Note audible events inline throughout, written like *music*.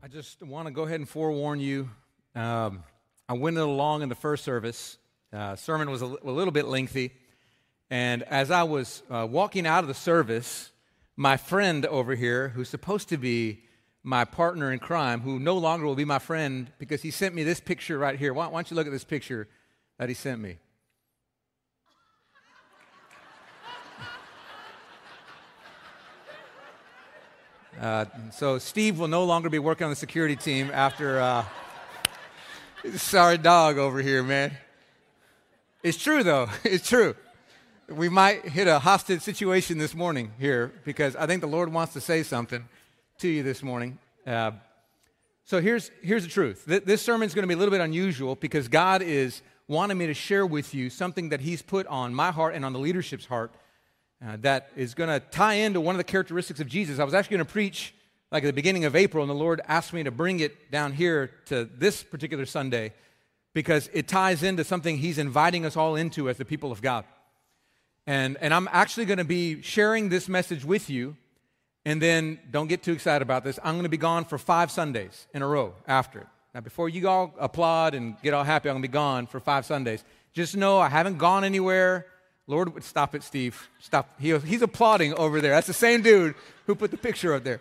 I just want to go ahead and forewarn you. Um, I went along in the first service. Uh, sermon was a, a, little bit lengthy, and as I was uh, walking out of the service, my friend over here, who's supposed to be my partner in crime, who no longer will be my friend because he sent me this picture right here. Why, why don't you look at this picture that he sent me? Uh, so Steve will no longer be working on the security team after. Uh, sorry, dog over here, man. It's true though. *laughs* It's true. We might hit a hostage situation this morning here because I think the Lord wants to say something to you this morning. Uh, so here's here's the truth. This sermon is going to be a little bit unusual because God is wanting me to share with you something that He's put on my heart and on the leadership's heart uh, that is going to tie into one of the characteristics of Jesus. I was actually going to preach like at the beginning of April, and the Lord asked me to bring it down here to this particular Sunday because it ties into something He's inviting us all into as the people of God. And, and I'm actually going to be sharing this message with you. And then don't get too excited about this. I'm going to be gone for five Sundays in a row after it. Now, before you all applaud and get all happy, I'm going to be gone for five Sundays. Just know I haven't gone anywhere. Lord, stop it, Steve. Stop. He, he's applauding over there. That's the same dude who put the picture up there.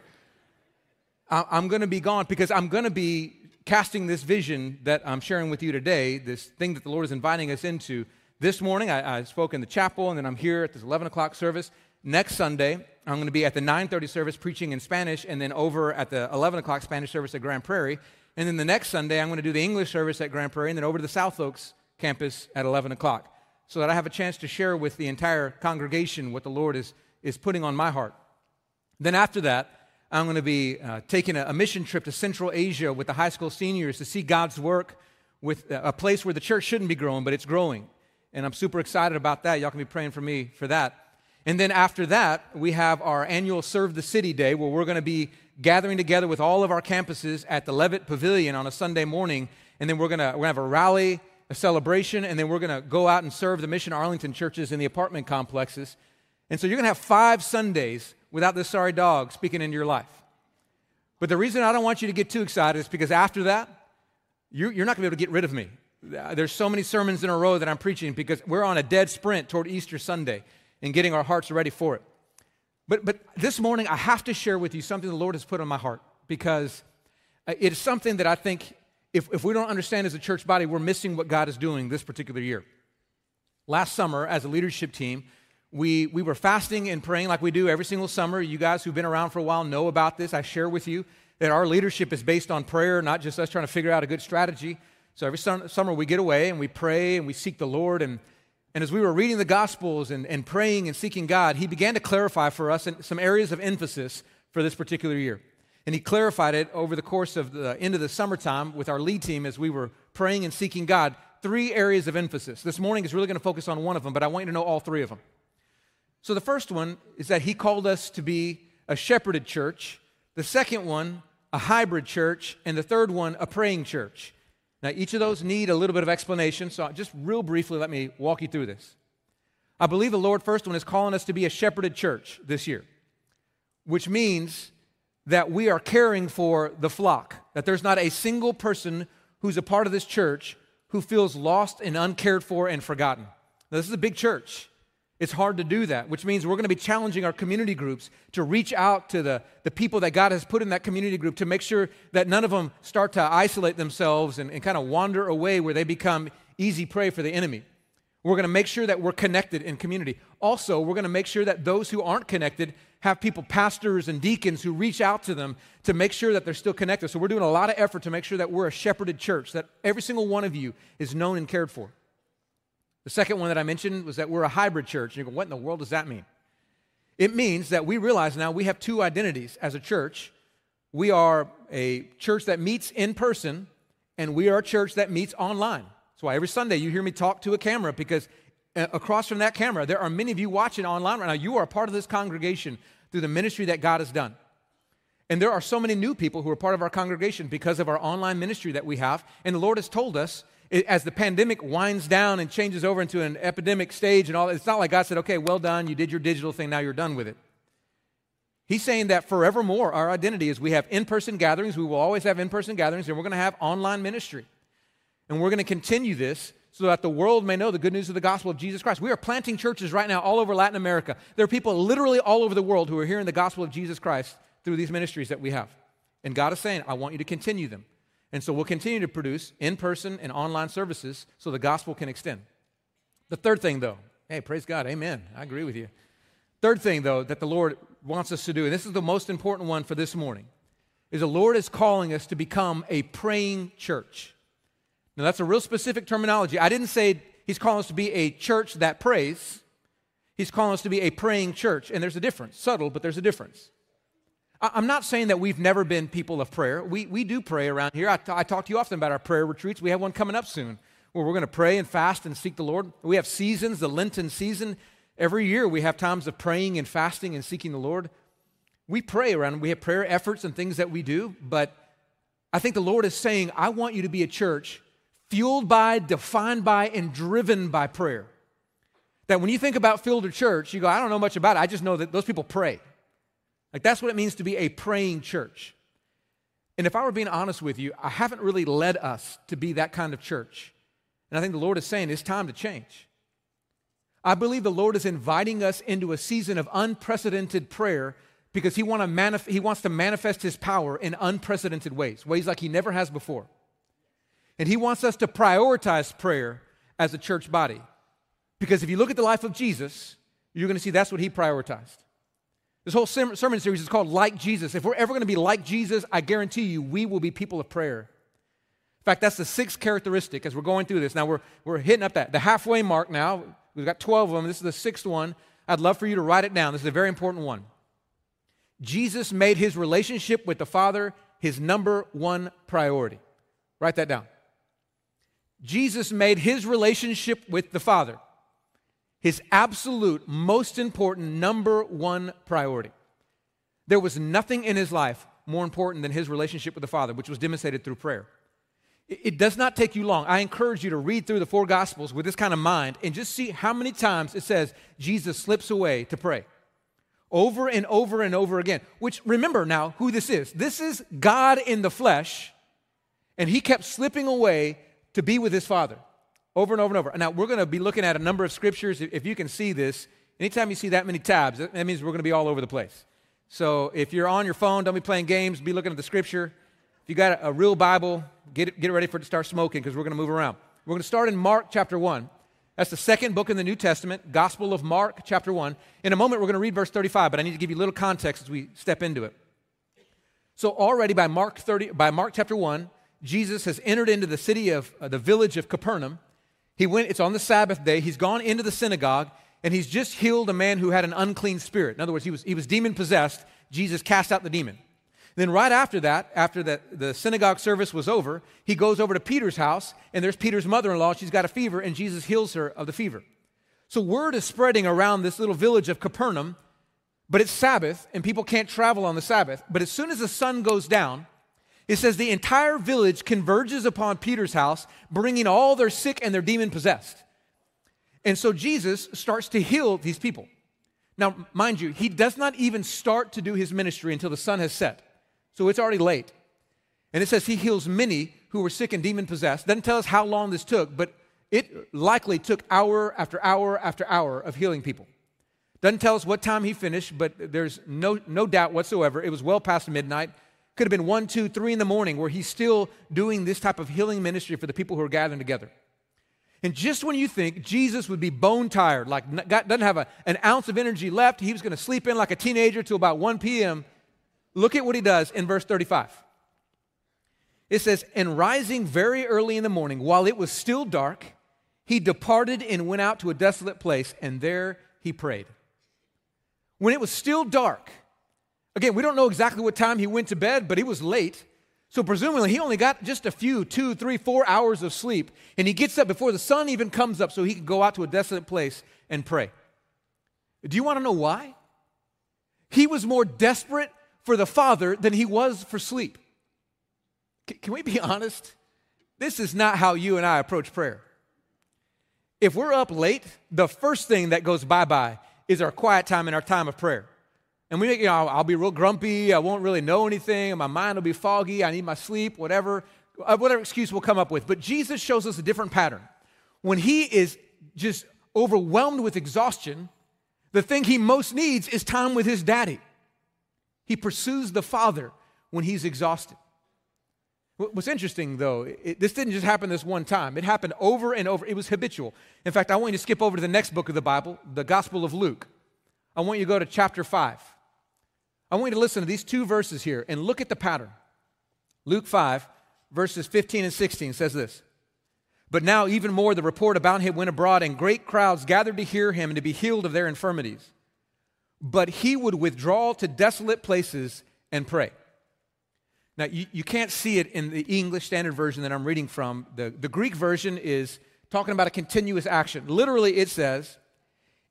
I, I'm going to be gone because I'm going to be casting this vision that I'm sharing with you today, this thing that the Lord is inviting us into. This morning, I, I spoke in the chapel, and then I'm here at this 11 o'clock service. Next Sunday, I'm going to be at the 9:30 service preaching in Spanish, and then over at the 11 o'clock Spanish service at Grand Prairie. And then the next Sunday, I'm going to do the English service at Grand Prairie, and then over to the South Oaks campus at 11 o'clock so that I have a chance to share with the entire congregation what the Lord is, is putting on my heart. Then, after that, I'm going to be uh, taking a, a, mission trip to Central Asia with the high school seniors to see God's work with a place where the church shouldn't be growing, but it's growing. And I'm super excited about that. Y'all can be praying for me for that. And then after that, we have our annual Serve the City Day where we're going to be gathering together with all of our campuses at the Levitt Pavilion on a Sunday morning. And then we're going to, we're going to have a rally a celebration, and then we're going to go out and serve the Mission Arlington churches in the apartment complexes. And so you're going to have five Sundays without this sorry dog speaking into your life. But the reason I don't want you to get too excited is because after that, you're not going to be able to get rid of me. There's so many sermons in a row that I'm preaching because we're on a dead sprint toward Easter Sunday and getting our hearts ready for it. But, but this morning, I have to share with you something the Lord has put on my heart because uh, it is something that I think if, if we don't understand as a church body, we're missing what God is doing this particular year. Last summer, as a leadership team, we, we were fasting and praying like we do every single summer. You guys who've been around for a while know about this. I share with you that our leadership is based on prayer, not just us trying to figure out a good strategy. So every summer we get away and we pray and we seek the Lord. And, and as we were reading the Gospels and, and praying and seeking God, He began to clarify for us some areas of emphasis for this particular year. And he clarified it over the course of the end of the summertime with our lead team as we were praying and seeking God. Three areas of emphasis. This morning is really going to focus on one of them, but I want you to know all three of them. So the first one is that he called us to be a shepherded church. The second one, a hybrid church. And the third one, a praying church. Now, each of those need a little bit of explanation, so just real briefly, let me walk you through this. I believe the Lord, first one, is calling us to be a shepherded church this year, which means that we are caring for the flock, that there's not a single person who's a part of this church who feels lost and uncared for and forgotten. Now, this is a big church. It's hard to do that, which means we're going to be challenging our community groups to reach out to the, the people that God has put in that community group to make sure that none of them start to isolate themselves and, and kind of wander away where they become easy prey for the enemy. We're going to make sure that we're connected in community. Also, we're going to make sure that those who aren't connected have people, pastors and deacons, who reach out to them to make sure that they're still connected. So we're doing a lot of effort to make sure that we're a shepherded church, that every single one of you is known and cared for. The second one that I mentioned was that we're a hybrid church. And you go, what in the world does that mean? It means that we realize now we have two identities as a church. We are a church that meets in person, and we are a church that meets online. That's why every Sunday you hear me talk to a camera because Uh, across from that camera, there are many of you watching online right now. You are a part of this congregation through the ministry that God has done. And there are so many new people who are part of our congregation because of our online ministry that we have. And the Lord has told us, as the pandemic winds down and changes over into an epidemic stage and all, it's not like God said, okay, well done, you did your digital thing, now you're done with it. He's saying that forevermore, our identity is we have in person gatherings, we will always have in person gatherings, and we're going to have online ministry. And we're going to continue this so that the world may know the good news of the gospel of Jesus Christ. We are planting churches right now all over Latin America. There are people literally all over the world who are hearing the gospel of Jesus Christ through these ministries that we have. And God is saying, I want you to continue them. And so we'll continue to produce in person and online services so the gospel can extend. The third thing, though, hey, praise God, amen. I agree with you. Third thing, though, that the Lord wants us to do, and this is the most important one for this morning, is the Lord is calling us to become a praying church. Now, that's a real specific terminology. I didn't say He's calling us to be a church that prays, He's calling us to be a praying church. And there's a difference, subtle, but there's a difference. I'm not saying that we've never been people of prayer. We, we do pray around here. I, t- I talk to you often about our prayer retreats. We have one coming up soon where we're going to pray and fast and seek the Lord. We have seasons, the Lenten season. Every year we have times of praying and fasting and seeking the Lord. We pray around, we have prayer efforts and things that we do, but I think the Lord is saying, I want you to be a church fueled by, defined by, and driven by prayer. That when you think about field Fielder Church, you go, I don't know much about it. I just know that those people pray. Like that's what it means to be a praying church. And if I were being honest with you, I haven't really led us to be that kind of church. And I think the Lord is saying it's time to change. I believe the Lord is inviting us into a season of unprecedented prayer because he, want to manif- he wants to manifest his power in unprecedented ways, ways like he never has before. And he wants us to prioritize prayer as a church body. Because if you look at the life of Jesus, you're going to see that's what he prioritized. This whole sermon series is called Like Jesus. If we're ever going to be like Jesus, I guarantee you we will be people of prayer. In fact, that's the sixth characteristic as we're going through this. Now we're, we're hitting up that, the halfway mark now. We've got 12 of them. This is the sixth one. I'd love for you to write it down. This is a very important one. Jesus made his relationship with the Father his number one priority. Write that down. Jesus made his relationship with the Father his absolute, most important, number one priority. There was nothing in his life more important than his relationship with the Father, which was demonstrated through prayer. It does not take you long. I encourage you to read through the four Gospels with this kind of mind and just see how many times it says Jesus slips away to pray. Over and over and over again. Which, remember now who this is. This is God in the flesh, and he kept slipping away to be with his Father over and over and over. Now, we're going to be looking at a number of scriptures. If you can see this, anytime you see that many tabs, that means we're going to be all over the place. So if you're on your phone, don't be playing games, be looking at the scripture. If you got a, real Bible, get it, get ready for it to start smoking because we're going to move around. We're going to start in Mark chapter 1. That's the second book in the New Testament, Gospel of Mark chapter 1. In a moment, we're going to read verse 35, but I need to give you a little context as we step into it. So already by Mark 30, by Mark chapter 1, Jesus has entered into the city of uh, the village of Capernaum he went, it's on the Sabbath day. He's gone into the synagogue and he's just healed a man who had an unclean spirit. In other words, he was, he was demon possessed. Jesus cast out the demon. Then, right after that, after the, the synagogue service was over, he goes over to Peter's house, and there's Peter's mother in law. She's got a fever, and Jesus heals her of the fever. So, word is spreading around this little village of Capernaum, but it's Sabbath, and people can't travel on the Sabbath. But as soon as the sun goes down, it says the entire village converges upon Peter's house, bringing all their sick and their demon possessed. And so Jesus starts to heal these people. Now, mind you, he does not even start to do his ministry until the sun has set. So it's already late. And it says he heals many who were sick and demon possessed. Doesn't tell us how long this took, but it likely took hour after hour after hour of healing people. Doesn't tell us what time he finished, but there's no, no doubt whatsoever. It was well past midnight. Could have been one, two, three in the morning where he's still doing this type of healing ministry for the people who are gathering together. And just when you think Jesus would be bone tired, like doesn't have a, an ounce of energy left, he was going to sleep in like a teenager till about 1 p.m., look at what he does in verse 35. It says, And rising very early in the morning, while it was still dark, he departed and went out to a desolate place, and there he prayed. When it was still dark, Again, we don't know exactly what time he went to bed, but he was late. So presumably he only got just a few, two, three, four hours of sleep. And he gets up before the sun even comes up so he can go out to a desolate place and pray. Do you want to know why? He was more desperate for the Father than he was for sleep. Can we be *laughs* honest? This is not how you and I approach prayer. If we're up late, the first thing that goes bye bye is our quiet time and our time of prayer. And we, you know, I'll, be real grumpy. I won't really know anything. My mind will be foggy. I need my sleep, whatever, uh, whatever excuse we'll come up with. But Jesus shows us a different pattern. When he is just overwhelmed with exhaustion, the thing he most needs is time with his daddy. He pursues the Father when he's exhausted. What's interesting, though, it, this didn't just happen this one time. It happened over and over. It was habitual. In fact, I want you to skip over to the next book of the Bible, the Gospel of Luke. I want you to go to chapter 5. I want you to listen to these two verses here and look at the pattern. Luke 5, verses 15 and 16 says this But now, even more, the report about him went abroad, and great crowds gathered to hear him and to be healed of their infirmities. But he would withdraw to desolate places and pray. Now, you, you can't see it in the English Standard Version that I'm reading from. The, the Greek version is talking about a continuous action. Literally, it says,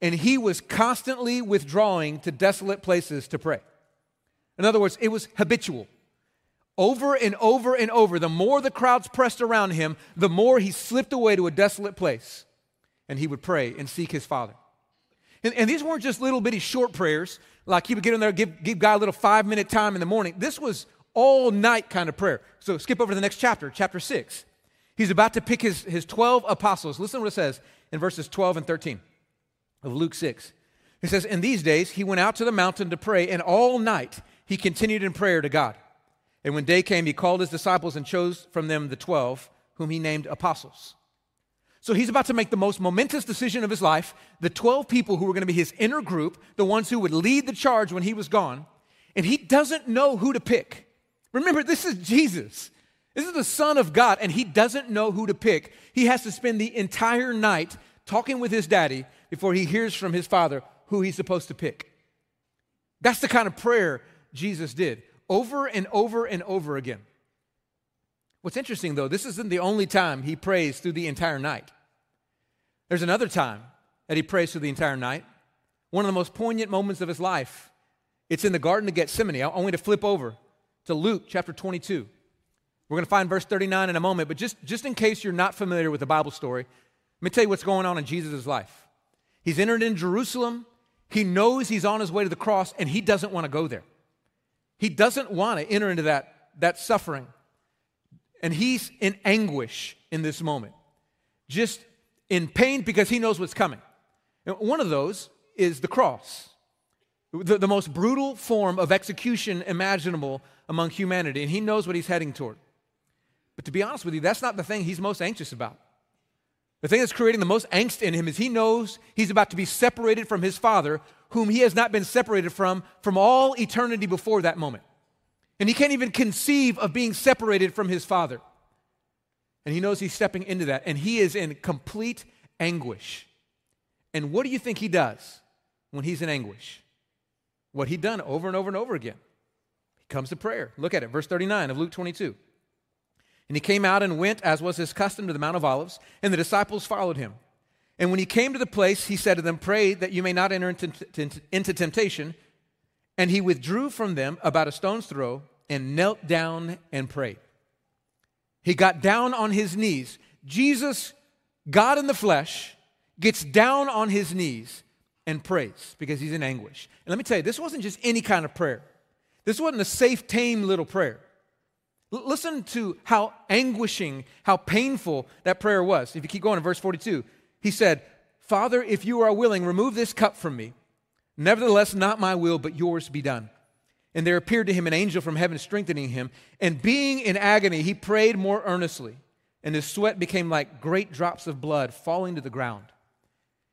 and he was constantly withdrawing to desolate places to pray. In other words, it was habitual. Over and over and over, the more the crowds pressed around him, the more he slipped away to a desolate place and he would pray and seek his father. And, and these weren't just little bitty short prayers, like he would get in there, give, give God a little five minute time in the morning. This was all night kind of prayer. So skip over to the next chapter, chapter 6. He's about to pick his, his 12 apostles. Listen to what it says in verses 12 and 13 of Luke 6. He says, In these days he went out to the mountain to pray, and all night he continued in prayer to God. And when day came, he called his disciples and chose from them the 12, whom he named apostles. So he's about to make the most momentous decision of his life. The 12 people who were going to be his inner group, the ones who would lead the charge when he was gone, and he doesn't know who to pick. Remember, this is Jesus. This is the Son of God, and he doesn't know who to pick. He has to spend the entire night talking with his daddy before he hears from his father who he's supposed to pick. That's the kind of prayer Jesus did over and over and over again. What's interesting, though, this isn't the only time he prays through the entire night. There's another time that he prays through the entire night, one of the most poignant moments of his life. It's in the Garden of Gethsemane. I want you to flip over to Luke chapter 22. We're going to find verse 39 in a moment, but just, just in case you're not familiar with the Bible story, let me tell you what's going on in Jesus' life. He's entered in Jerusalem. He knows he's on his way to the cross, and he doesn't want to go there. He doesn't want to enter into that, that suffering. And he's in anguish in this moment, just in pain because he knows what's coming. And one of those is the cross, the, the most brutal form of execution imaginable among humanity, and he knows what he's heading toward. But to be honest with you, that's not the thing he's most anxious about. The thing that's creating the most angst in him is he knows he's about to be separated from his father, whom he has not been separated from from all eternity before that moment. And he can't even conceive of being separated from his father. And he knows he's stepping into that, and he is in complete anguish. And what do you think he does when he's in anguish? What he'd done over and over and over again He comes to prayer. Look at it, verse 39 of Luke 22. And he came out and went, as was his custom, to the Mount of Olives, and the disciples followed him. And when he came to the place, he said to them, Pray that you may not enter into, temptation. And he withdrew from them about a stone's throw and knelt down and prayed. He got down on his knees. Jesus, God in the flesh, gets down on his knees and prays because he's in anguish. And let me tell you, this wasn't just any kind of prayer. This wasn't a safe, tame little prayer. L- listen to how anguishing, how painful that prayer was. If you keep going to verse 42, he said, Father, if you are willing, remove this cup from me. Nevertheless, not my will, but yours be done. And there appeared to him an angel from heaven strengthening him. And being in agony, he prayed more earnestly, and his sweat became like great drops of blood falling to the ground.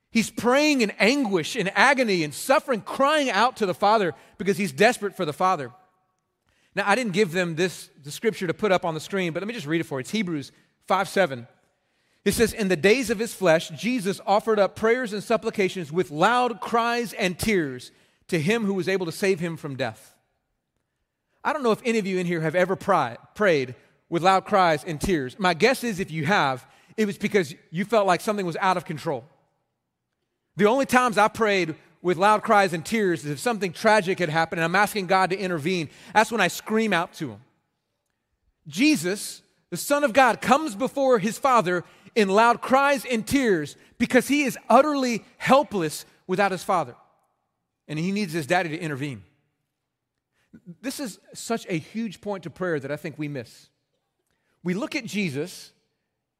He's praying in anguish, in agony, in suffering, crying out to the Father because he's desperate for the Father. Now, I didn't give them this the scripture to put up on the screen, but let me just read it for you. It's Hebrews 5 7. It says, In the days of his flesh, Jesus offered up prayers and supplications with loud cries and tears to him who was able to save him from death. I don't know if any of you in here have ever prayed with loud cries and tears. My guess is if you have, it was because you felt like something was out of control. The only times I prayed with loud cries and tears is if something tragic had happened and I'm asking God to intervene. That's when I scream out to Him. Jesus, the Son of God, comes before His Father in loud cries and tears because He is utterly helpless without His Father. And He needs His daddy to intervene. This is such a huge point to prayer that I think we miss. We look at Jesus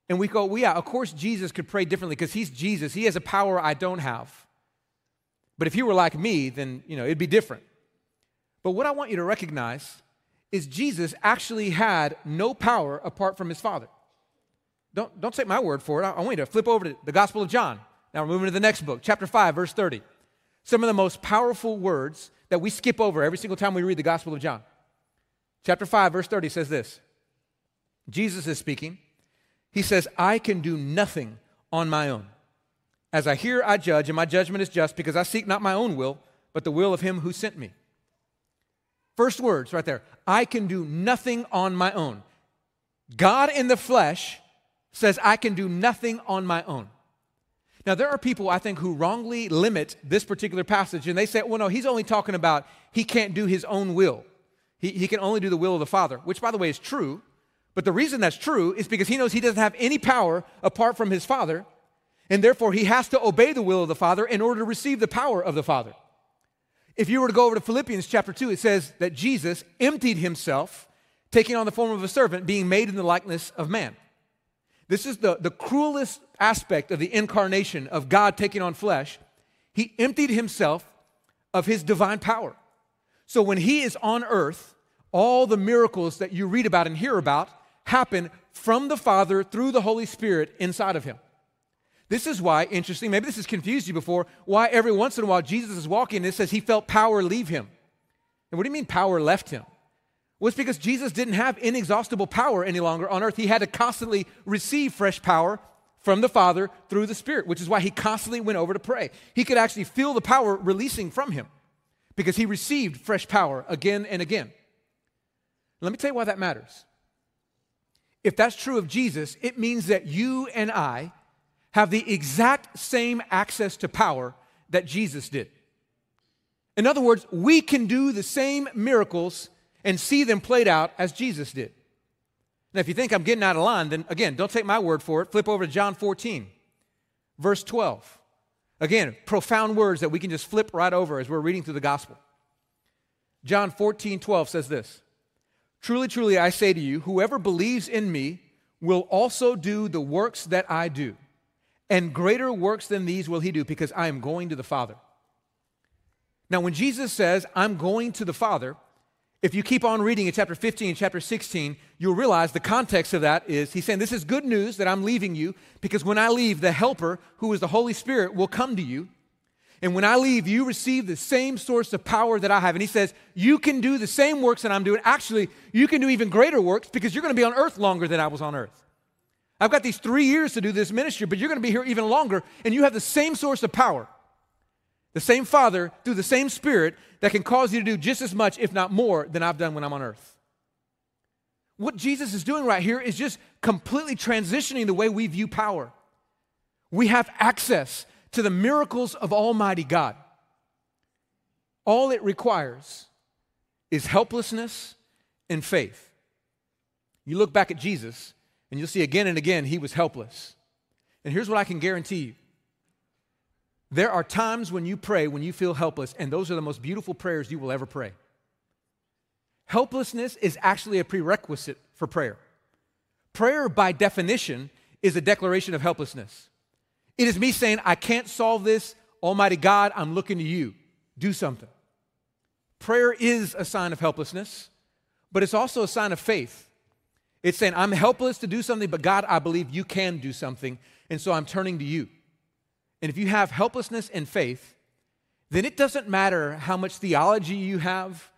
and we go, well, yeah, of course Jesus could pray differently because he's Jesus. He has a power I don't have. But if he were like me, then, you know, it'd be different. But what I want you to recognize is Jesus actually had no power apart from his Father. Don't, don't take my word for it. I, I want you to flip over to the Gospel of John. Now we're moving to the next book, chapter 5, verse 30. Some of the most powerful words that we skip over every single time we read the Gospel of John. Chapter 5, verse 30 says this Jesus is speaking. He says, I can do nothing on my own. As I hear, I judge, and my judgment is just because I seek not my own will, but the will of him who sent me. First words right there I can do nothing on my own. God in the flesh says, I can do nothing on my own. Now, there are people, I think, who wrongly limit this particular passage, and they say, well, no, he's only talking about he can't do his own will. He, he can only do the will of the Father, which, by the way, is true. But the reason that's true is because he knows he doesn't have any power apart from his Father, and therefore he has to obey the will of the Father in order to receive the power of the Father. If you were to go over to Philippians chapter 2, it says that Jesus emptied himself, taking on the form of a servant, being made in the likeness of man. This is the, the cruelest aspect of the incarnation of God taking on flesh. He emptied himself of his divine power. So when he is on earth, all the miracles that you read about and hear about happen from the Father through the Holy Spirit inside of him. This is why, interesting, maybe this has confused you before, why every once in a while Jesus is walking and it says he felt power leave him. And what do you mean power left him? It's because Jesus didn't have inexhaustible power any longer on earth. He had to constantly receive fresh power from the Father through the Spirit, which is why he constantly went over to pray. He could actually feel the power releasing from him because he received fresh power again and again. Let me tell you why that matters. If that's true of Jesus, it means that you and I have the exact same access to power that Jesus did. In other words, we can do the same miracles and see them played out as Jesus did. Now, if you think I'm getting out of line, then again, don't take my word for it. Flip over to John 14, verse 12. Again, profound words that we can just flip right over as we're reading through the gospel. John 14, 12 says this Truly, truly, I say to you, whoever believes in me will also do the works that I do. And greater works than these will he do because I am going to the Father. Now, when Jesus says, I'm going to the Father, if you keep on reading in chapter 15 and chapter 16, you'll realize the context of that is he's saying, This is good news that I'm leaving you because when I leave, the Helper, who is the Holy Spirit, will come to you. And when I leave, you receive the same source of power that I have. And he says, You can do the same works that I'm doing. Actually, you can do even greater works because you're going to be on earth longer than I was on earth. I've got these three years to do this ministry, but you're going to be here even longer, and you have the same source of power. The same Father, through the same Spirit, that can cause you to do just as much, if not more, than I've done when I'm on earth. What Jesus is doing right here is just completely transitioning the way we view power. We have access to the miracles of Almighty God. All it requires is helplessness and faith. You look back at Jesus, and you'll see again and again he was helpless. And here's what I can guarantee you there are times when you pray when you feel helpless, and those are the most beautiful prayers you will ever pray. Helplessness is actually a prerequisite for prayer. Prayer, by definition, is a declaration of helplessness. It is me saying, I can't solve this. Almighty God, I'm looking to you. Do something. Prayer is a sign of helplessness, but it's also a sign of faith. It's saying, I'm helpless to do something, but God, I believe you can do something, and so I'm turning to you. And if you have helplessness and faith, then it doesn't matter how much theology you have,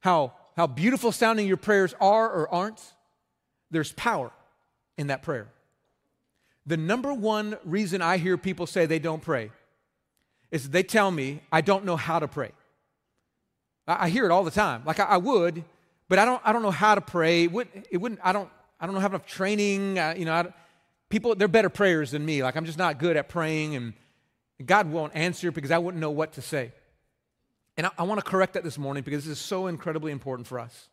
how, how beautiful sounding your prayers are or aren't, there's power in that prayer. The number one reason I hear people say they don't pray is they tell me, I don't know how to pray. I, I hear it all the time. Like I, I, would, but I don't, I don't know how to pray. It wouldn't, it wouldn't I, don't, I don't have enough training. Uh, you know, people, they're better prayers than me. Like I'm just not good at praying and God won't answer because I wouldn't know what to say. And I, I want to correct that this morning because this is so incredibly important for us.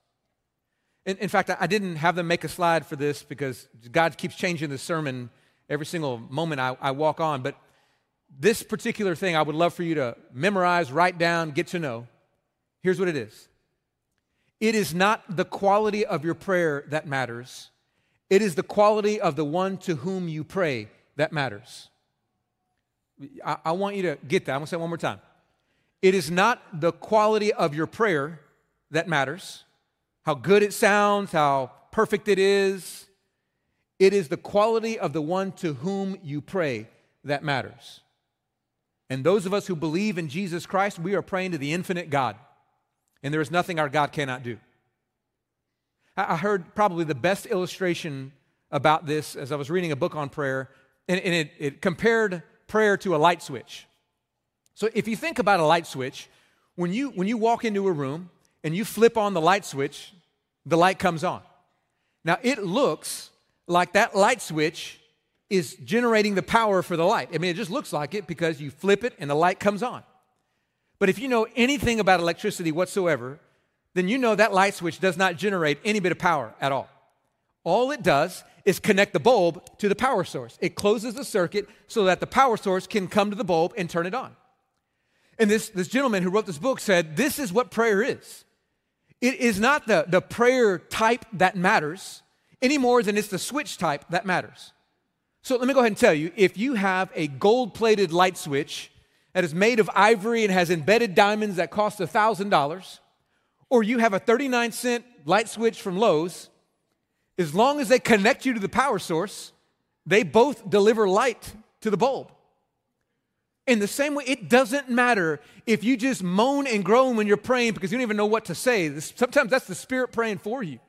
In, in fact, I, I didn't have them make a slide for this because God keeps changing the sermon every single moment I, I walk on. But this particular thing I would love for you to memorize, write down, get to know. Here's what it is It is not the quality of your prayer that matters, it is the quality of the one to whom you pray that matters. I, I want you to get that. I'm going to say it one more time. It is not the quality of your prayer that matters, how good it sounds, how perfect it is. It is the quality of the one to whom you pray that matters. And those of us who believe in Jesus Christ, we are praying to the infinite God. And there is nothing our God cannot do. I heard probably the best illustration about this as I was reading a book on prayer, and, it, it compared prayer to a light switch. So if you think about a light switch, when you, when you walk into a room and you flip on the light switch, the light comes on. Now, it looks like that light switch is generating the power for the light. I mean, it just looks like it because you flip it and the light comes on. But if you know anything about electricity whatsoever, then you know that light switch does not generate any bit of power at all. All it does is connect the bulb to the power source. It closes the circuit so that the power source can come to the bulb and turn it on. And this, this gentleman who wrote this book said, This is what prayer is. It is not the, the prayer type that matters any more than it's the switch type that matters. So let me go ahead and tell you if you have a gold plated light switch that is made of ivory and has embedded diamonds that cost $1,000, or you have a 39 cent light switch from Lowe's, as long as they connect you to the power source, they both deliver light to the bulb. In the same way, it doesn't matter if you just moan and groan when you're praying because you don't even know what to say. Sometimes that's the Spirit praying for you.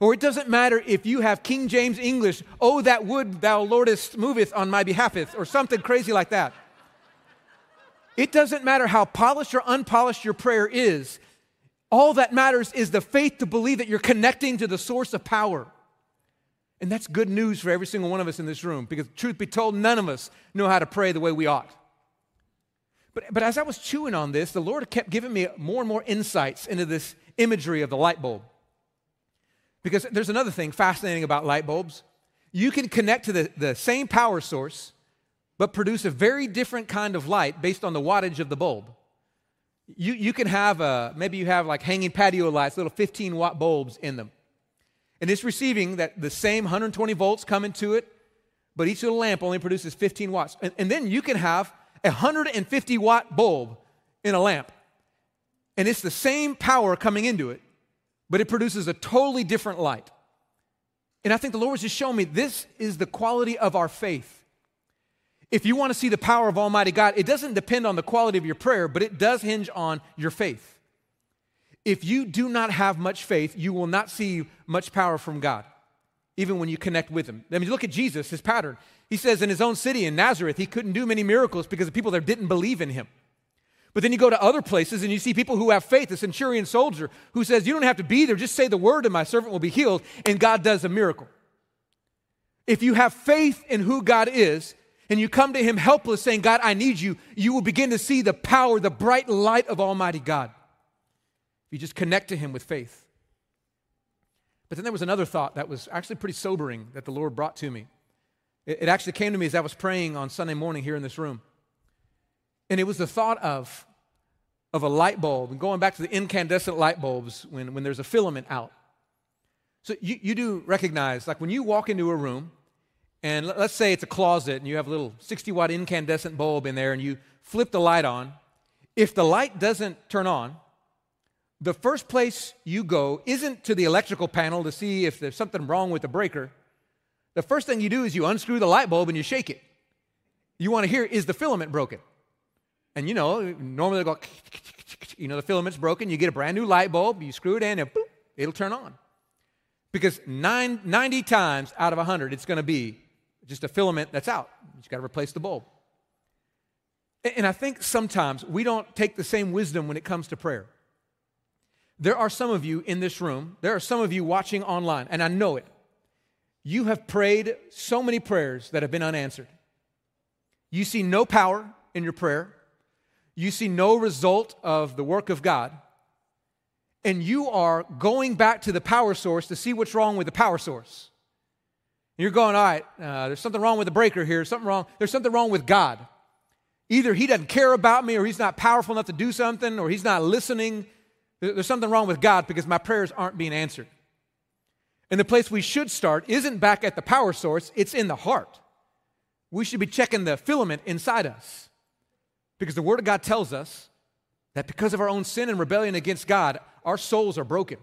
Or it doesn't matter if you have King James English, oh, that would thou Lordest moveth on my behalfeth, or something crazy like that. It doesn't matter how polished or unpolished your prayer is. All that matters is the faith to believe that you're connecting to the source of power. And that's good news for every single one of us in this room because, truth be told, none of us know how to pray the way we ought. But, but as I was chewing on this, the Lord kept giving me more and more insights into this imagery of the light bulb. Because there's another thing fascinating about light bulbs. You can connect to the, the same power source, but produce a very different kind of light based on the wattage of the bulb. You, you can have, a, maybe you have like hanging patio lights, little 15 watt bulbs in them. And it's receiving that the same 120 volts coming to it, but each little lamp only produces 15 watts. And, and then you can have a 150 watt bulb in a lamp. And it's the same power coming into it, but it produces a totally different light. And I think the Lord was just showing me this is the quality of our faith. If you want to see the power of Almighty God, it doesn't depend on the quality of your prayer, but it does hinge on your faith. If you do not have much faith, you will not see much power from God, even when you connect with Him. I mean, look at Jesus, his pattern. He says in his own city, in Nazareth, he couldn't do many miracles because the people there didn't believe in him. But then you go to other places and you see people who have faith, a centurion soldier who says, You don't have to be there, just say the word and my servant will be healed, and God does a miracle. If you have faith in who God is, and you come to Him helpless, saying, God, I need you, you will begin to see the power, the bright light of Almighty God. You just connect to Him with faith. But then there was another thought that was actually pretty sobering that the Lord brought to me. It, it actually came to me as I was praying on Sunday morning here in this room. And it was the thought of, of a light bulb, and going back to the incandescent light bulbs when, when there's a filament out. So you, you do recognize, like when you walk into a room, and let's say it's a closet and you have a little 60 watt incandescent bulb in there and you flip the light on. If the light doesn't turn on, the first place you go isn't to the electrical panel to see if there's something wrong with the breaker. The first thing you do is you unscrew the light bulb and you shake it. You want to hear, is the filament broken? And you know, normally they go, *laughs* you know, the filament's broken. You get a brand new light bulb, you screw it in, and boop, it'll turn on. Because nine, 90 times out of 100, it's going to be just a filament that's out. You just got to replace the bulb. And I think sometimes we don't take the same wisdom when it comes to prayer. There are some of you in this room, there are some of you watching online, and I know it. You have prayed so many prayers that have been unanswered. You see no power in your prayer, you see no result of the work of God, and you are going back to the power source to see what's wrong with the power source. You're going, all right, uh, there's something wrong with the breaker here, something wrong, there's something wrong with God. Either he doesn't care about me, or he's not powerful enough to do something, or he's not listening There's something wrong with God because my prayers aren't being answered. And the place we should start isn't back at the power source, it's in the heart. We should be checking the filament inside us. Because the Word of God tells us that because of our own sin and rebellion against God, our souls are broken.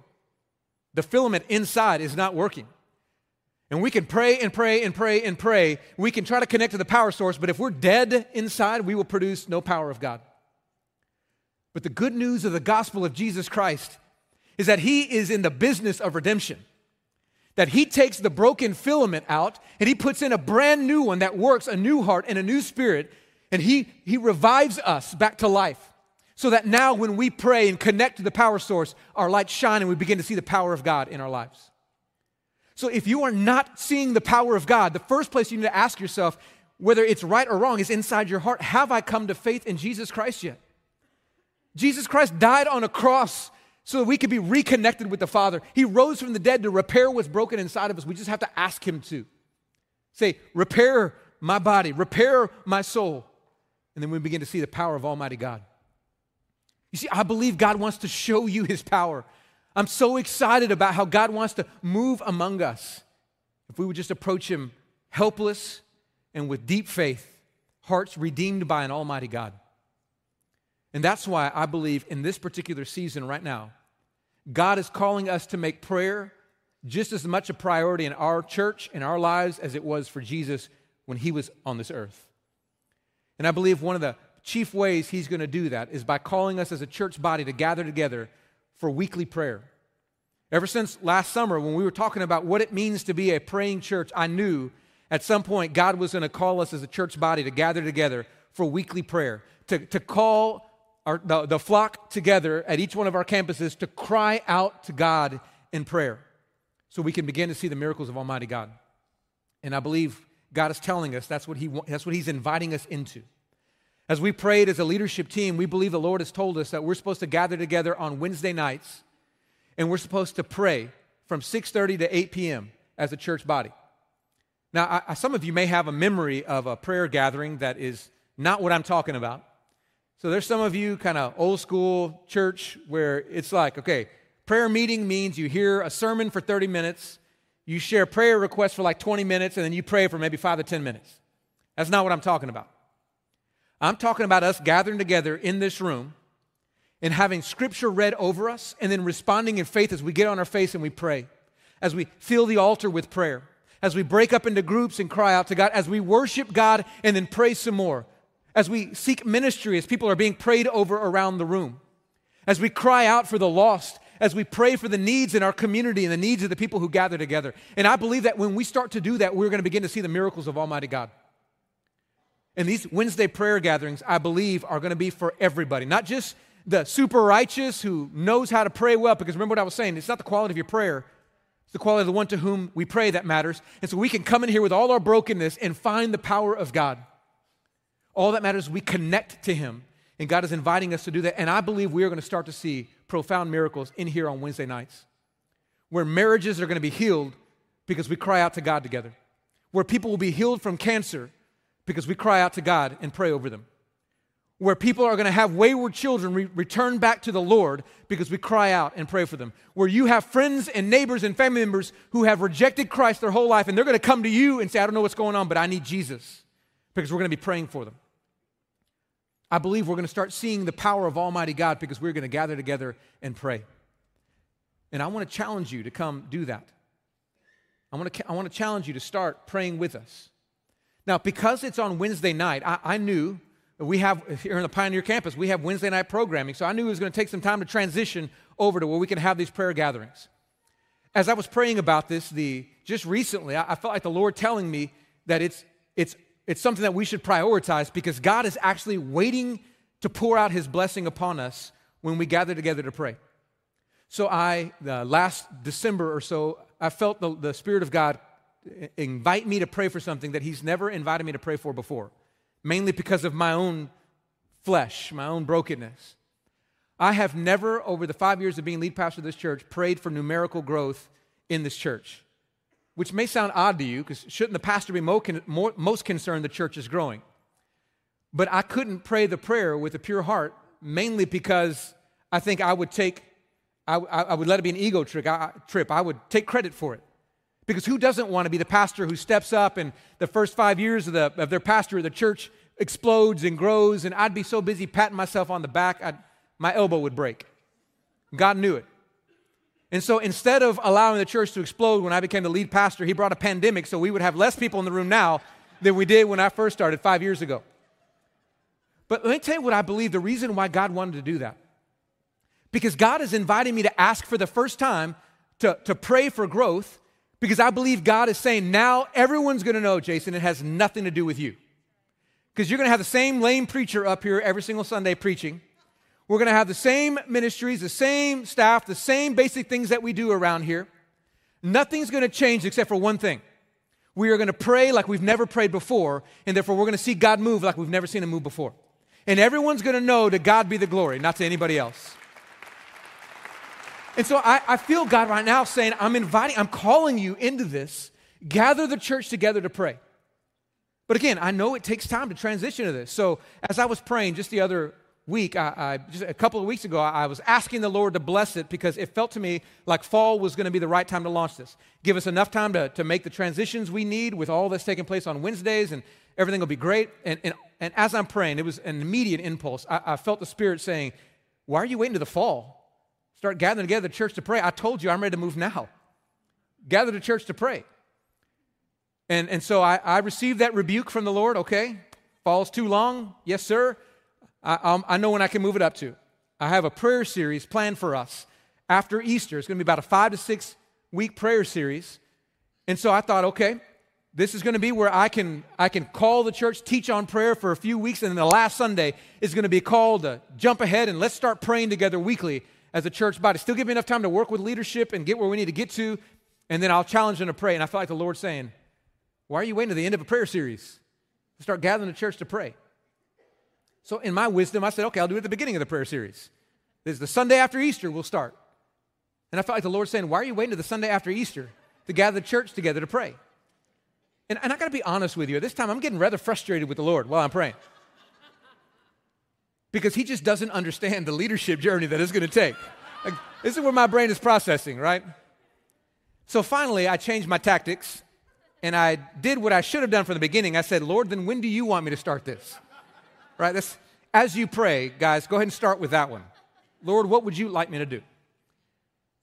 The filament inside is not working. And we can pray and pray and pray and pray. We can try to connect to the power source, but if we're dead inside, we will produce no power of God. But the good news of the gospel of Jesus Christ is that He is in the business of redemption. That He takes the broken filament out and He puts in a brand new one that works, a new heart and a new spirit, and He, he revives us back to life. So that now, when we pray and connect to the power source, our lights shine and we begin to see the power of God in our lives. So, if you are not seeing the power of God, the first place you need to ask yourself, whether it's right or wrong, is inside your heart Have I come to faith in Jesus Christ yet? Jesus Christ died on a cross so that we could be reconnected with the Father. He rose from the dead to repair what's broken inside of us. We just have to ask Him to. Say, repair my body, repair my soul. And then we begin to see the power of Almighty God. You see, I believe God wants to show you His power. I'm so excited about how God wants to move among us. If we would just approach Him helpless and with deep faith, hearts redeemed by an Almighty God. And that's why I believe in this particular season right now, God is calling us to make prayer just as much a priority in our church, in our lives, as it was for Jesus when he was on this earth. And I believe one of the chief ways he's going to do that is by calling us as a church body to gather together for weekly prayer. Ever since last summer, when we were talking about what it means to be a praying church, I knew at some point God was going to call us as a church body to gather together for weekly prayer, to, to call our, the, the flock together at each one of our campuses to cry out to God in prayer so we can begin to see the miracles of Almighty God. And I believe God is telling us that's what, he, that's what He's inviting us into. As we prayed as a leadership team, we believe the Lord has told us that we're supposed to gather together on Wednesday nights and we're supposed to pray from 6:30 to 8 p.m. as a church body. Now, I, some of you may have a memory of a prayer gathering that is not what I'm talking about. So there's some of you kind of old school church where it's like, okay, prayer meeting means you hear a sermon for 30 minutes, you share prayer requests for like 20 minutes, and then you pray for maybe five to 10 minutes. That's not what I'm talking about. I'm talking about us gathering together in this room and having scripture read over us and then responding in faith as we get on our face and we pray, as we fill the altar with prayer, as we break up into groups and cry out to God, as we worship God and then pray some more as we seek ministry, as people are being prayed over around the room, as we cry out for the lost, as we pray for the needs in our community and the needs of the people who gather together. And I believe that when we start to do that, we're going to begin to see the miracles of Almighty God. And these Wednesday prayer gatherings, I believe, are going to be for everybody, not just the super righteous who knows how to pray well, because remember what I was saying, it's not the quality of your prayer, it's the quality of the one to whom we pray that matters. And so we can come in here with all our brokenness and find the power of God. All that matters we connect to Him. And God is inviting us to do that. And I believe we are going to start to see profound miracles in here on Wednesday nights, where marriages are going to be healed because we cry out to God together, where people will be healed from cancer because we cry out to God and pray over them, where people are going to have wayward children re- return back to the Lord because we cry out and pray for them, where you have friends and neighbors and family members who have rejected Christ their whole life and they're going to come to you and say, I don't know what's going on, but I need Jesus because we're going to be praying for them. I believe we're going to start seeing the power of Almighty God because we're going to gather together and pray. And I want to challenge you to come do that. I want to, I want to challenge you to start praying with us. Now, because it's on Wednesday night, I, I knew we have here in the Pioneer campus, we have Wednesday night programming. So I knew it was going to take some time to transition over to where we can have these prayer gatherings. As I was praying about this, the just recently, I, I felt like the Lord telling me that it's it's it's something that we should prioritize because God is actually waiting to pour out his blessing upon us when we gather together to pray. So, I, uh, last December or so, I felt the, the Spirit of God invite me to pray for something that he's never invited me to pray for before, mainly because of my own flesh, my own brokenness. I have never, over the five years of being lead pastor of this church, prayed for numerical growth in this church which may sound odd to you, because shouldn't the pastor be most concerned the church is growing? But I couldn't pray the prayer with a pure heart, mainly because I think I would take I, I, would let it be an ego trick, I, trip. I would take credit for it. Because who doesn't want to be the pastor who steps up and the first five years of, the, of their pastor the church explodes and grows, and I'd be so busy patting myself on the back, I'd, my elbow would break. God knew it. And so instead of allowing the church to explode when I became the lead pastor, he brought a pandemic so we would have less people in the room now than we did when I first started five years ago. But let me tell you what I believe the reason why God wanted to do that. Because God is inviting me to ask for the first time to, to pray for growth because I believe God is saying now everyone's to know, Jason, it has nothing to do with you. Because you're to have the same lame preacher up here every single Sunday preaching. We're to have the same ministries, the same staff, the same basic things that we do around here. Nothing's to change except for one thing. We are to pray like we've never prayed before, and therefore we're to see God move like we've never seen him move before. And everyone's to know to God be the glory, not to anybody else. And so I, I feel God right now saying, I'm inviting, I'm calling you into this. Gather the church together to pray. But again, I know it takes time to transition to this. So as I was praying just the other week, I, I, just a couple of weeks ago, I was asking the Lord to bless it because it felt to me like fall was going to be the right time to launch this. Give us enough time to, to make the transitions we need with all that's taking place on Wednesdays, and everything will be great. And, and, and as I'm praying, it was an immediate impulse. I, I felt the Spirit saying, Why are you waiting to the fall? Start gathering together the church to pray. I told you I'm ready to move now. Gather the church to pray. And, and so I, I received that rebuke from the Lord. Okay, fall's too long. Yes, sir. I, um, I know when I can move it up to. I have a prayer series planned for us after Easter. It's going to be about a five to six week prayer series. And so I thought, okay, this is going to be where I can, I can call the church, teach on prayer for a few weeks, and then the last Sunday is going to be called to jump ahead and let's start praying together weekly as a church body. Still give me enough time to work with leadership and get where we need to get to, and then I'll challenge them to pray. And I feel like the Lord's saying, Why are you waiting to the end of a prayer series? To start gathering the church to pray. So, in my wisdom, I said, Okay, I'll do it at the beginning of the prayer series. This is the Sunday after Easter, we'll start. And I felt like the Lord saying, Why are you waiting to the Sunday after Easter to gather the church together to pray? And, and I got to be honest with you, at this time, I'm getting rather frustrated with the Lord while I'm praying because he just doesn't understand the leadership journey that it's going to take. Like, this is where my brain is processing, right? So finally, I changed my tactics and I did what I should have done from the beginning. I said, Lord, then when do you want me to start this? Right? That's, as you pray, guys, go ahead and start with that one. Lord, what would you like me to do?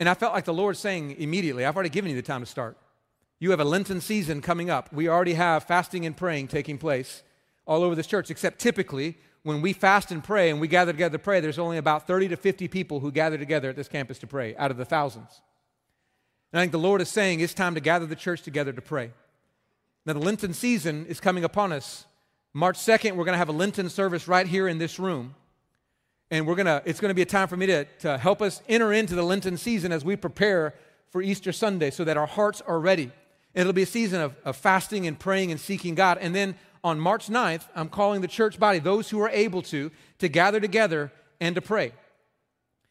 And I felt like the Lord saying immediately, I've already given you the time to start. You have a Lenten season coming up. We already have fasting and praying taking place all over this church, except typically when we fast and pray and we gather together to pray, there's only about 30 to 50 people who gather together at this campus to pray out of the thousands. And I think the Lord is saying it's time to gather the church together to pray. Now, the Lenten season is coming upon us. March 2nd, we're going to have a Lenten service right here in this room. And we're gonna, it's going to be a time for me to, to help us enter into the Lenten season as we prepare for Easter Sunday so that our hearts are ready. It'll be a season of, of fasting and praying and seeking God. And then on March 9th, I'm calling the church body, those who are able to, to gather together and to pray.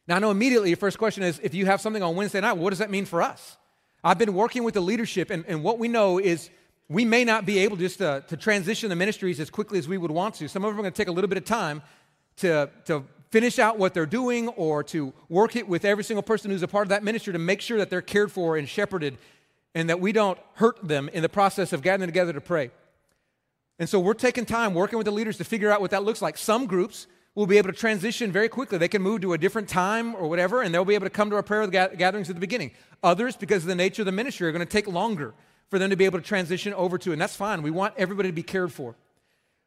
Now, I know immediately your first question is if you have something on Wednesday night, what does that mean for us? I've been working with the leadership, and, and what we know is we may not be able just to, to transition the ministries as quickly as we would want to. Some of them are going to take a little bit of time to, to finish out what they're doing or to work it with every single person who's a part of that ministry to make sure that they're cared for and shepherded and that we don't hurt them in the process of gathering together to pray. And so we're taking time working with the leaders to figure out what that looks like. Some groups will be able to transition very quickly. They can move to a different time or whatever, and they'll be able to come to our prayer gatherings at the beginning. Others, because of the nature of the ministry, are going to take longer for them to be able to transition over to, and that's fine. We want everybody to be cared for.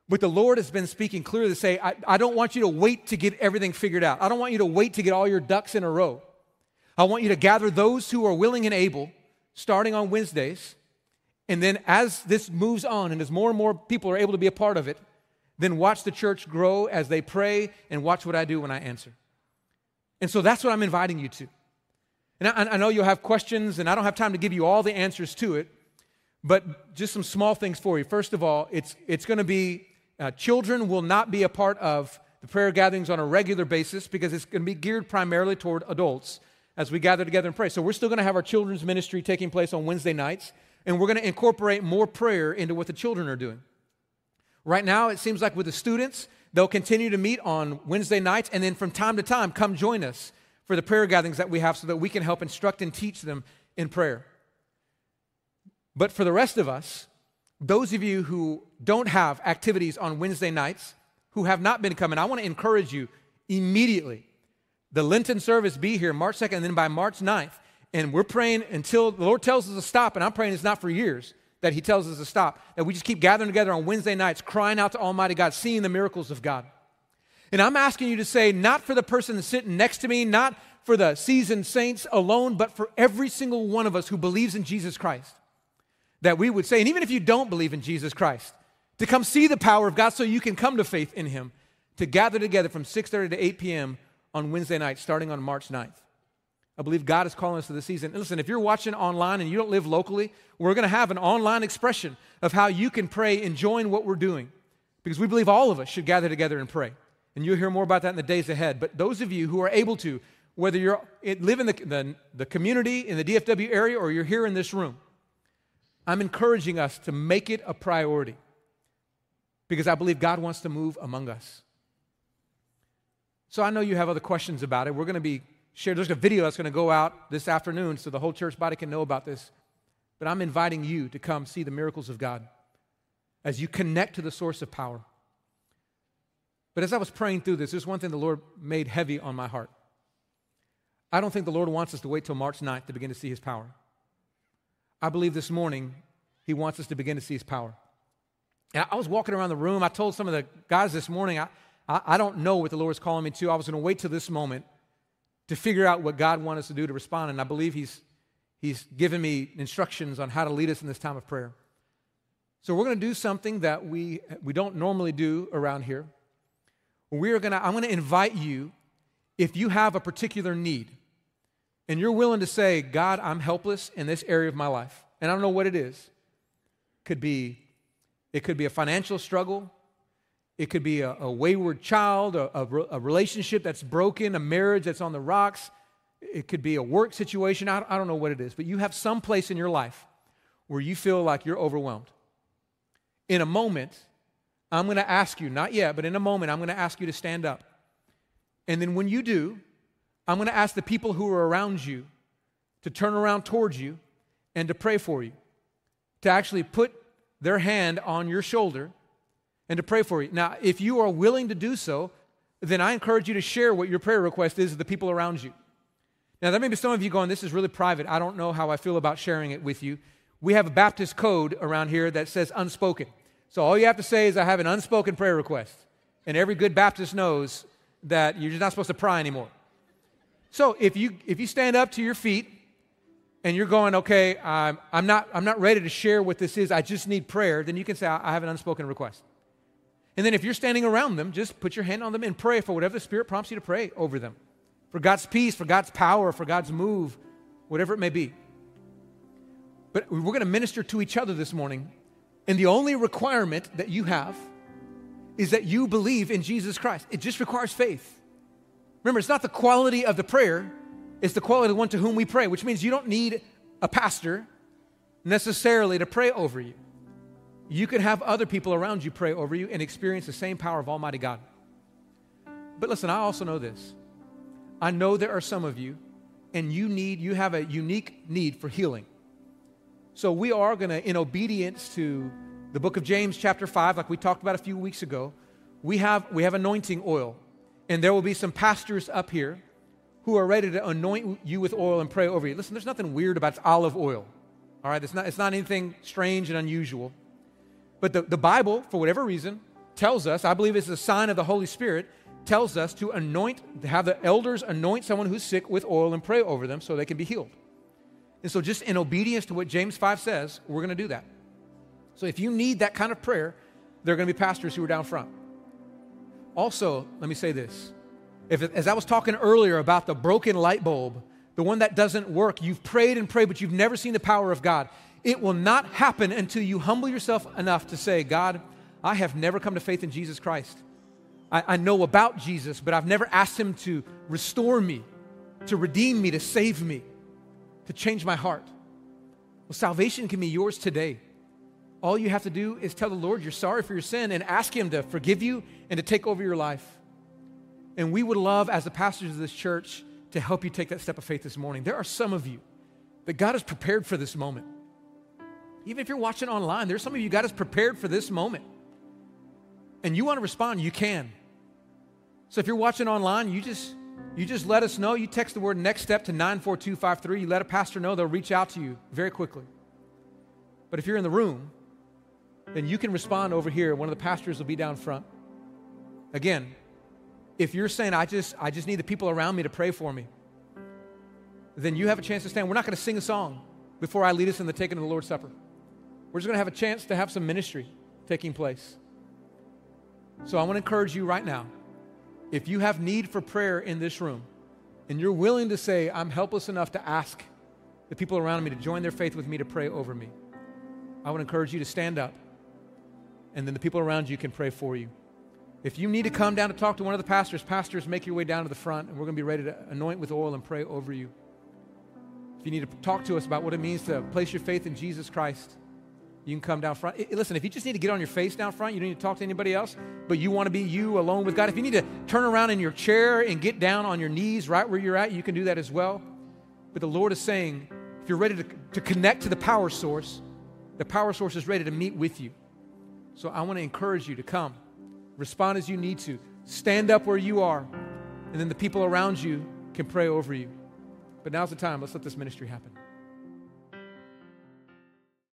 But the Lord has been speaking clearly to say, I, I don't want you to wait to get everything figured out. I don't want you to wait to get all your ducks in a row. I want you to gather those who are willing and able, starting on Wednesdays, and then as this moves on and as more and more people are able to be a part of it, then watch the church grow as they pray and watch what I do when I answer. And so that's what I'm inviting you to. And I, I know you'll have questions, and I don't have time to give you all the answers to it, but just some small things for you. First of all, it's, it's going to be uh, children will not be a part of the prayer gatherings on a regular basis because it's going to be geared primarily toward adults as we gather together and pray. So we're still going to have our children's ministry taking place on Wednesday nights and we're going to incorporate more prayer into what the children are doing. Right now, it seems like with the students, they'll continue to meet on Wednesday nights, and then from time to time, come join us for the prayer gatherings that we have so that we can help instruct and teach them in prayer. But for the rest of us, those of you who don't have activities on Wednesday nights, who have not been coming, I want to encourage you immediately. The Lenten service be here March 2nd, and then by March 9th. And we're praying until the Lord tells us to stop, and I'm praying it's not for years that He tells us to stop, that we just keep gathering together on Wednesday nights, crying out to Almighty God, seeing the miracles of God. And I'm asking you to say, not for the person sitting next to me, not for the seasoned saints alone, but for every single one of us who believes in Jesus Christ. That we would say, and even if you don't believe in Jesus Christ, to come see the power of God so you can come to faith in Him, to gather together from 6:30 to 8 p.m. on Wednesday night, starting on March 9th. I believe God is calling us to the season. And listen, if you're watching online and you don't live locally, we're going to have an online expression of how you can pray enjoying what we're doing. Because we believe all of us should gather together and pray. And you'll hear more about that in the days ahead. But those of you who are able to, whether you live in the, the, the community, in the DFW area, or you're here in this room, I'm encouraging us to make it a priority because I believe God wants to move among us. So I know you have other questions about it. We're going to be There's a video that's going to go out this afternoon so the whole church body can know about this. But I'm inviting you to come see the miracles of God as you connect to the source of power. But as I was praying through this, there's one thing the Lord made heavy on my heart. I don't think the Lord wants us to wait till March 9th to begin to see his power. I believe this morning he wants us to begin to see his power. And I was walking around the room. I told some of the guys this morning, I, I, I don't know what the Lord is calling me to. I was going to wait till this moment to figure out what God wants us to do to respond. And I believe he's, he's given me instructions on how to lead us in this time of prayer. So we're going to do something that we, we don't normally do around here we are going to, I'm going to invite you, if you have a particular need and you're willing to say, God, I'm helpless in this area of my life, and I don't know what it is. Could be, it could be a financial struggle. It could be a, a wayward child, a, a, a, relationship that's broken, a marriage that's on the rocks. It could be a work situation. I, I don't know what it is, but you have some place in your life where you feel like you're overwhelmed. In a moment, I'm going to ask you, not yet, but in a moment, I'm going to ask you to stand up. And then when you do, I'm going to ask the people who are around you to turn around towards you and to pray for you, to actually put their hand on your shoulder and to pray for you. Now, if you are willing to do so, then I encourage you to share what your prayer request is to the people around you. Now, there may be some of you going, This is really private. I don't know how I feel about sharing it with you. We have a Baptist code around here that says unspoken. So all you have to say is, I have an unspoken prayer request. And every good Baptist knows that you're just not supposed to pry anymore. So if you, if you stand up to your feet and you're going, okay, I'm, I'm, not, I'm not ready to share what this is, I just need prayer, then you can say, I have an unspoken request. And then if you're standing around them, just put your hand on them and pray for whatever the Spirit prompts you to pray over them for God's peace, for God's power, for God's move, whatever it may be. But we're going to minister to each other this morning and the only requirement that you have is that you believe in Jesus Christ. It just requires faith. Remember, it's not the quality of the prayer, it's the quality of the one to whom we pray, which means you don't need a pastor necessarily to pray over you. You can have other people around you pray over you and experience the same power of Almighty God. But listen, I also know this. I know there are some of you, and you need, you have a unique need for healing. So we are going to, in obedience to the book of James, chapter 5, like we talked about a few weeks ago, we have, we have anointing oil. And there will be some pastors up here who are ready to anoint you with oil and pray over you. Listen, there's nothing weird about olive oil. All right, it's not, it's not anything strange and unusual. But the, the Bible, for whatever reason, tells us, I believe it's a sign of the Holy Spirit, tells us to anoint, to have the elders anoint someone who's sick with oil and pray over them so they can be healed. And so, just in obedience to what James 5 says, we're going to do that. So, if you need that kind of prayer, there are going to be pastors who are down front. Also, let me say this. If, as I was talking earlier about the broken light bulb, the one that doesn't work, you've prayed and prayed, but you've never seen the power of God. It will not happen until you humble yourself enough to say, God, I have never come to faith in Jesus Christ. I, I know about Jesus, but I've never asked Him to restore me, to redeem me, to save me to change my heart. Well, salvation can be yours today. All you have to do is tell the Lord you're sorry for your sin and ask Him to forgive you and to take over your life. And we would love, as the pastors of this church, to help you take that step of faith this morning. There are some of you that God has prepared for this moment. Even if you're watching online, there's some of you God has prepared for this moment. And you want to respond, you can. So if you're watching online, you just you just let us know. You text the word next step to 94253. You let a pastor know, they'll reach out to you very quickly. But if you're in the room, then you can respond over here. One of the pastors will be down front. Again, if you're saying, I just, I just need the people around me to pray for me, then you have a chance to stand. We're not going to sing a song before I lead us in the taking of the Lord's Supper. We're just going to have a chance to have some ministry taking place. So I want to encourage you right now if you have need for prayer in this room and you're willing to say, I'm helpless enough to ask the people around me to join their faith with me to pray over me, I would encourage you to stand up and then the people around you can pray for you. If you need to come down to talk to one of the pastors, pastors, make your way down to the front and we're going to be ready to anoint with oil and pray over you. If you need to talk to us about what it means to place your faith in Jesus Christ, you can come down front. listen, if you just need to get on your face down front, you don't need to talk to anybody else, but you want to be you alone with God. If you need to turn around in your chair and get down on your knees right where you're at, you can do that as well. But the Lord is saying, if you're ready to, to connect to the power source, the power source is ready to meet with you. So I want to encourage you to come, respond as you need to, stand up where you are, and then the people around you can pray over you. But now's the time. Let's let this ministry happen.